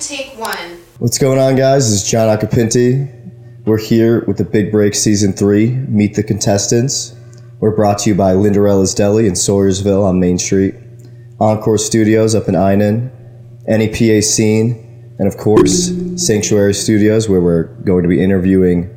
take one. What's going on, guys? This is John Acapinti. We're here with the Big Break Season 3, Meet the Contestants. We're brought to you by Lynderella's Deli in Swoyersville on Main Street, Encore Studios up in Einan, NEPA Scene, and of course, Sanctuary Studios, where we're going to be interviewing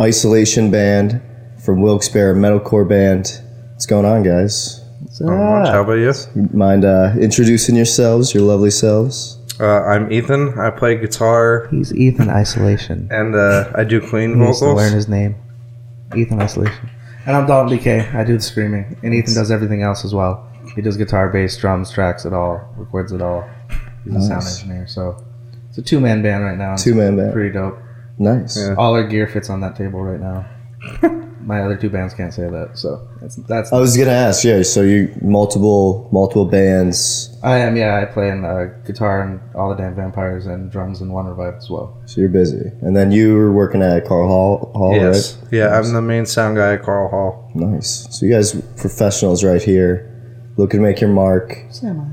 Isolation Band from Wilkes-Barre Metalcore Band. What's going on, guys? Not much. How about you? Mind uh, introducing yourselves, your lovely selves? Uh, I'm Ethan. I play guitar He's Ethan Isolation. and uh, I do clean He needs to learn his name. Ethan Isolation. And I'm Dalton Decay. I do the screaming. And Ethan does everything else as well. He does guitar, bass, drums, tracks, it all, records it all. He's a sound engineer. So it's a two man band right now. Two-man band. Pretty dope. Nice. Yeah. All our gear fits on that table right now. My other two bands can't say that. So that's, that's I was gonna ask, yeah. So you multiple multiple bands, I am, yeah. I play in uh, guitar and all the damn vampires and drums and One Revive as well. so you're busy. And then you were working at Karl Hall, Hall Yes. right? Yeah, I'm the main sound guy at Karl Hall. Nice. So you guys professionals right here, looking to make your mark. Semi.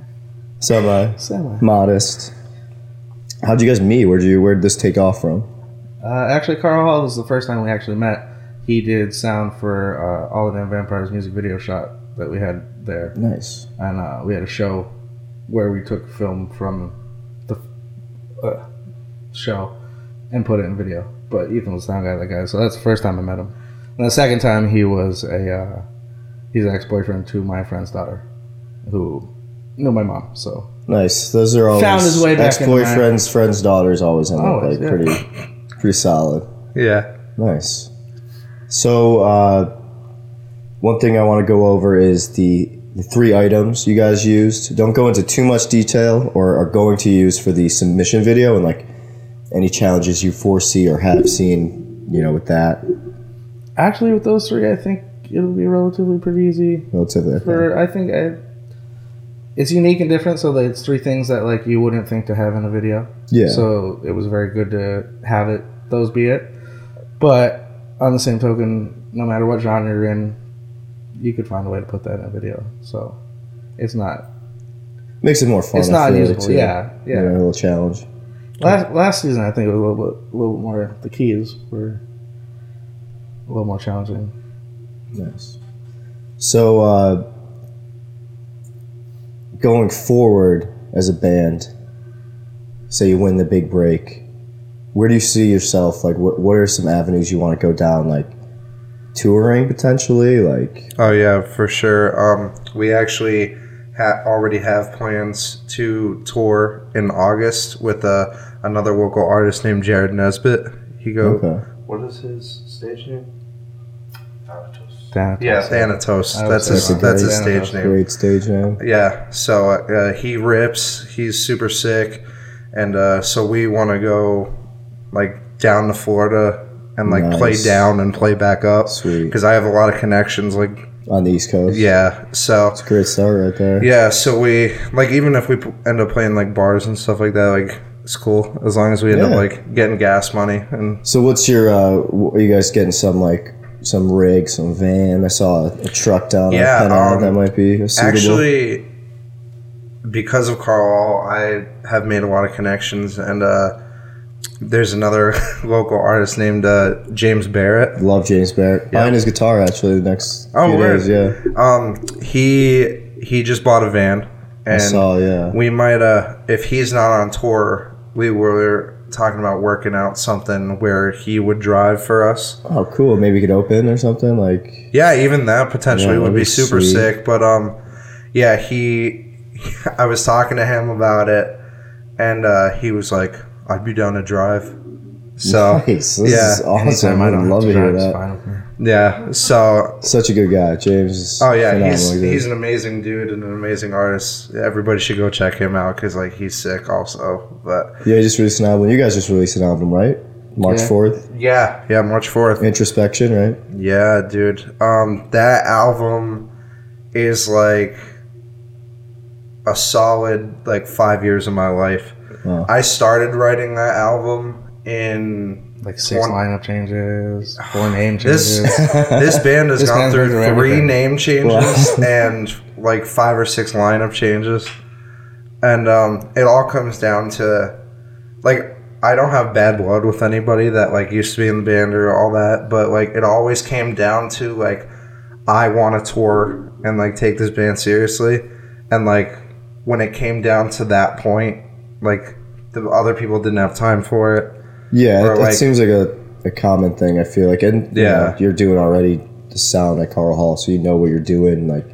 Semi Semi. modest. How'd you guys meet? Where'd you Where'd this take off from? Uh, actually, Karl Hall was the first time we actually met. He did sound for uh, All of Them Vampires music video shot that we had there, Nice. and uh, we had a show where we took film from the uh, show and put it in video. But Ethan was the sound guy, that guy. So that's the first time I met him. And the second time, he was a uh, he's an ex boyfriend to my friend's daughter, who knew my mom. So Nice. Those are always Found his way back Ex boyfriends, friends' daughters always end up Always, like yeah. pretty pretty solid. Yeah. Nice. So, uh, one thing I want to go over is the, the three items you guys used. Don't go into too much detail or are going to use for the submission video and like any challenges you foresee or have seen, you know, with that. actually, with those three, I think it'll be relatively pretty easy. Relatively. for I think I, it's unique and different. So that it's three things that like you wouldn't think to have in a video. Yeah. So it was very good to have it. Those be it. But on the same token, no matter what genre you're in, you could find a way to put that in a video. So it's not. Makes it more fun. It's not usable. too. Yeah, yeah. A little challenge. Last last season, I think it was a little bit, a little bit more. The keys were a little more challenging. Nice. So, uh, going forward as a band, say you win the big break, where do you see yourself? Like, what, what are some avenues you want to go down? Like, touring potentially? Like, Oh yeah, for sure. Um, we actually ha- already have plans to tour in August with uh, another local artist named Jared Nesbitt. He go. okay. What is his stage name? Thanatos. Yeah, Thanatos. That's his. so. That's his stage name. Great stage name. Yeah, so uh, he rips. He's super sick, and uh, so we want to go like down to Florida and like play down and play back up Sweet. because I have a lot of connections. Like On the East Coast. yeah, so It's a great start right there. yeah, so we like even if we p- end up playing like bars and stuff like that, like it's cool as long as we end up like getting gas money and So, what's your, uh, are you guys getting some, like, some rig, some van? I saw a, a truck down Yeah, um, that might be suitable. Actually, because of Karl, I have made a lot of connections, and uh, there's another local artist named uh, James Barrett. Love James Barrett. Buying his guitar actually the next Oh, few days. Yeah, Um, he he just bought a van, I and saw. Yeah, we might uh, if he's not on tour, we were talking about working out something where he would drive for us. oh, cool. Maybe you could open or something. Like, Yeah, even that potentially Yeah, would be be super sweet. sick. But um, yeah, he, I was talking to him about it, and uh, he was like, "I'd be down to drive." So nice. This yeah, is awesome. I I'd don't love to to hear that. fine with me. yeah, so Such a good guy, James. Oh yeah, he's dude. he's an amazing dude and an amazing artist. Everybody should go check him out because like he's sick also. But yeah. He just released an album. You guys just released an album, right? March Yeah. fourth. yeah, yeah, March fourth. Introspection, right? Yeah, dude. Um, that album is like a solid like five years of my life. Wow. I started writing that album in Like six One- lineup changes, four name changes. this band has This gone through through three everything. name changes and like five or six lineup changes, and um, it all comes down to like I don't have bad blood with anybody that like used to be in the band or all that, but like it always came down to like I want to tour and like take this band seriously, and like when it came down to that point, like the other people didn't have time for it. Yeah, it, like- it seems like a, a common thing. I feel like, and you Yeah. know, you're doing already the sound at Karl Hall, so you know what you're doing. Like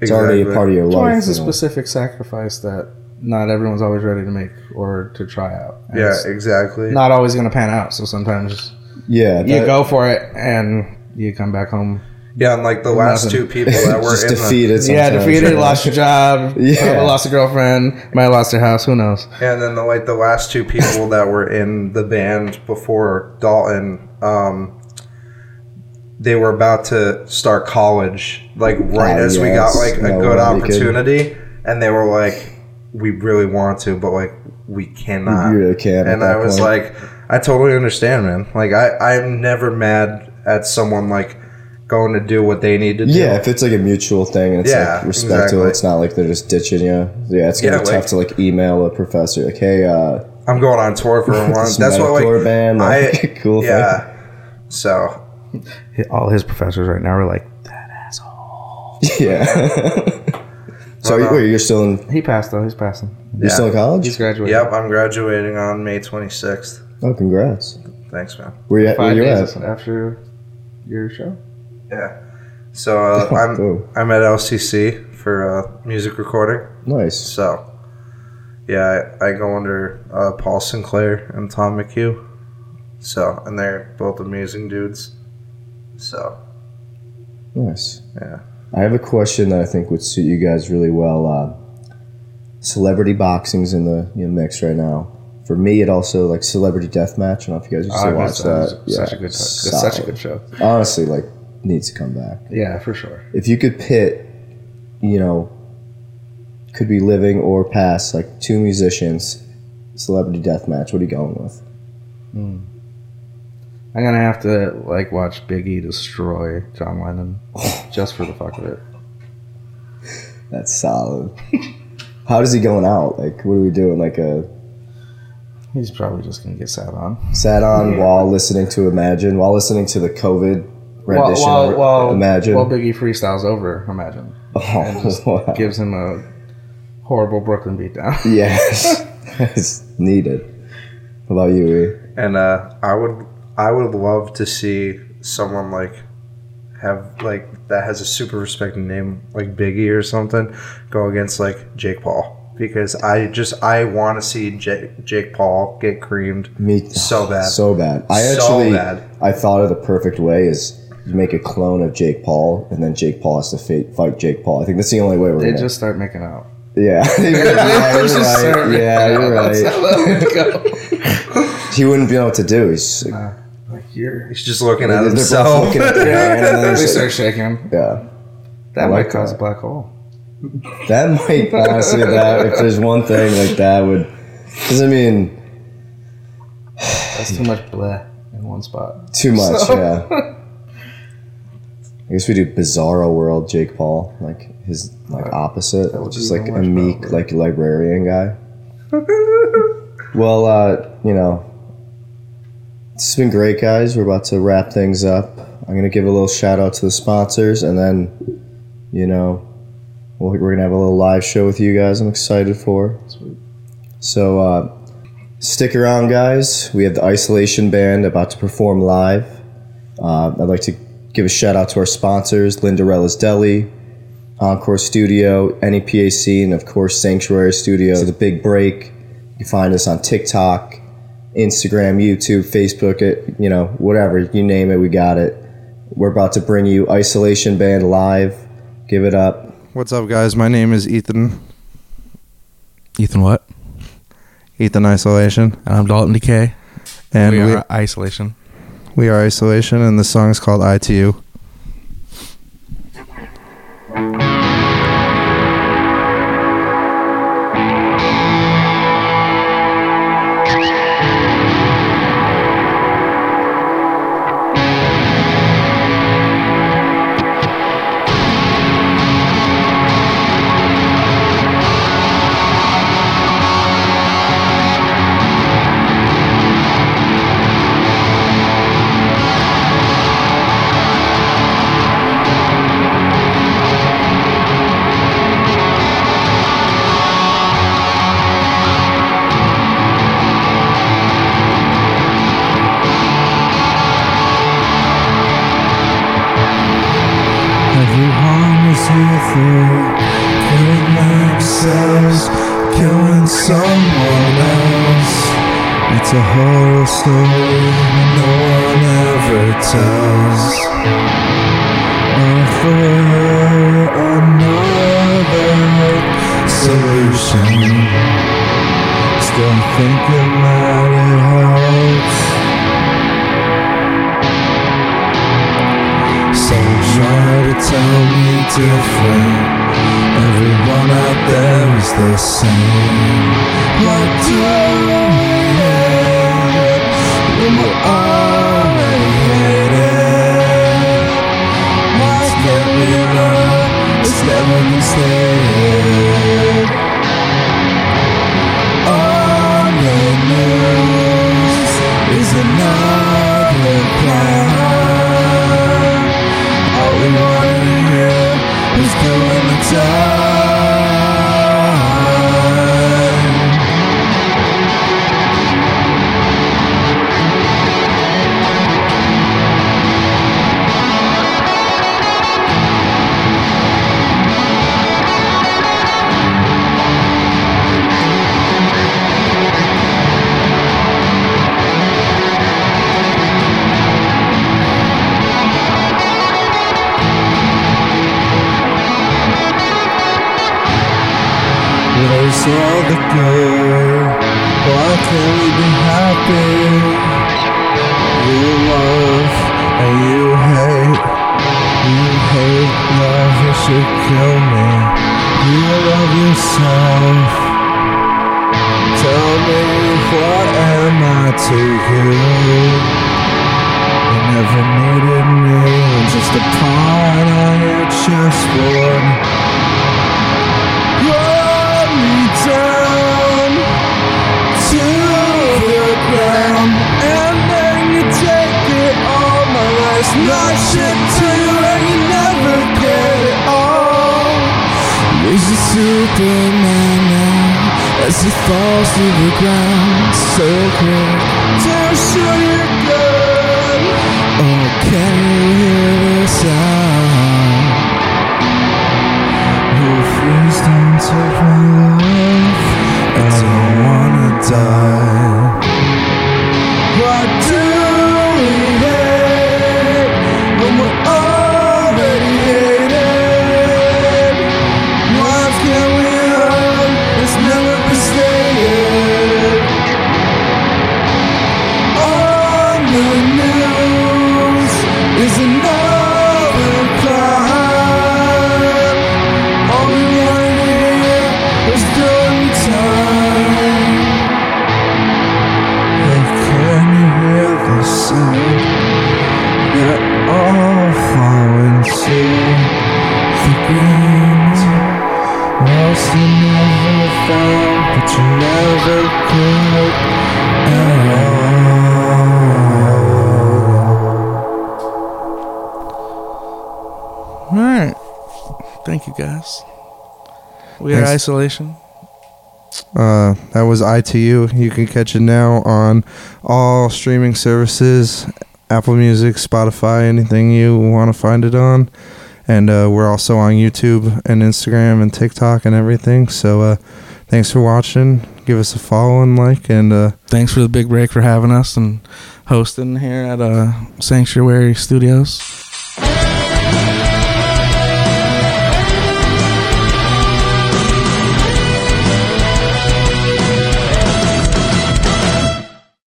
it's already a part of your life. It's a you know? specific sacrifice that not everyone's always ready to make or to try out. And Yeah, exactly. not always going to pan out. So sometimes Yeah, you go for it and you come back home. Yeah, and like the last Nothing. two people that were just in the, defeated. yeah, defeated, you lost your job, Yeah. probably lost a girlfriend, might have lost their house. Who knows? And then the like the last two people that were in the band before Dalton, um, they were about to start college, like right Oh, as we got like a No good way opportunity, and they were like, "We really want to, but like we cannot." You really can't. and I was point. like, "I totally understand, man. Like I I'm never mad at someone like going to do what they need to do." yeah, if it's like a mutual thing and it's Yeah, like respect to exactly. it's not like they're just ditching you. Yeah, it's gonna Yeah, be like- tough to like email a professor like, hey, uh, I'm going on tour for a month. That's what metalcore like band, I like, cool thing. yeah. So All his professors right now are like, that asshole. yeah. so are you, wait, you're still in he passed though. He's passing. you're Yeah. still in college? He's graduating. Yep, I'm graduating on May 26th. oh, congrats. Thanks, man. Where you at? Where Five you days at? after your show. Yeah. So uh, I'm Cool. I'm at LCC for uh, music recording. Nice. So yeah, I, I go under uh, Paul Sinclair and Tom McHugh. So and they're both amazing dudes. So Nice. Yeah. I have a question that I think would suit you guys really well. Uh, celebrity boxing's in the you know, mix right now. For me, it also like celebrity deathmatch. I don't know if you guys used to I watch that. Such a good, it's such a good show. Honestly, like needs to come back. Yeah, for sure. If you could pit, you know, could be living or past, like two musicians, celebrity death match. What are you going with? Hmm. I'm gonna have to like watch Biggie destroy John Lennon just for the fuck of it. That's solid. How does he going out? Like, what are we doing? Like a He's probably just gonna get sat on. sat on while listening to Imagine, while listening to the COVID rendition while, of while, Imagine. while Biggie freestyles over Imagine, and just oh, wow. gives him a horrible Brooklyn beatdown. yes, it's needed. What about you? E? and uh, I would I would love to see someone like have like that has a super respected name like Biggie or something go against like Jake Paul because I just I want to see Jake, Jake Paul get creamed Me So bad. so bad. I So actually, bad. I thought of the perfect way is you make a clone of Jake Paul, and then Jake Paul has to fight, fight Jake Paul. I think that's the only way we're They gonna. just start making out. yeah, yeah, you're Just right. Yeah, you're right. how that would go. He wouldn't be able to do. He's just like, Like you're, He's just looking at himself. looking at and then they start shaking. yeah. That I might like cause that. a black hole. That might honestly that if there's one thing like that would because I mean That's too much bleh in one spot. too much, So- yeah. I guess we do Bizarro World Jake Paul, like his like opposite, would just like a meek probably. like librarian guy. well, uh, you know, it's been great, guys. We're about to wrap things up. I'm gonna give a little shout out to the sponsors, and then, you know, we're gonna have a little live show with you guys. I'm excited for. Sweet. So uh, stick around, guys. We have the Isolation Band about to perform live. Uh, I'd like to give a shout out to our sponsors: Lynderella's Deli, Encore Studio, NEPA Scene, and of course Sanctuary Studio. So the Big Break. You can find us on TikTok, Instagram, YouTube, Facebook, it you know whatever you name it, we got it. We're about to bring you Isolation Band live. Give it up. What's up, guys? My name is Ethan. Ethan, what? Ethan Isolation, And I'm Dalton Decay. and we we, are isolation. We are Isolation, and the song is called "I through, killing themselves, killing someone else. It's a horror story no one ever tells. Offer another solution. Still thinking tell me different. Everyone out there is the same. What do we hate when we're already hated? Why can't we learn? It's never been stated. Where's all the good? Why can't we be happy? You love and you hate. You hate love, you should kill me. You love yourself. Tell me what am I to you? You never needed me, I'm just a pawn on your chessboard. Run down to the ground, and then you take it all. My life's not shit to you, and you never get it all. There's a Superman now as he falls to the ground, so quick to shoot your gun. Oh, can you hear the sound? My life I don't wanna die. What guys. We are Thanks. isolation. Uh, that was I2U. You can catch it now on all streaming services Apple Music, Spotify, anything you want to find it on. And uh, we're also on YouTube and Instagram and TikTok and everything. So uh, thanks for watching. Give us a follow and like. And uh, Thanks for the big break for having us and hosting here at uh, Sanctuary Studios.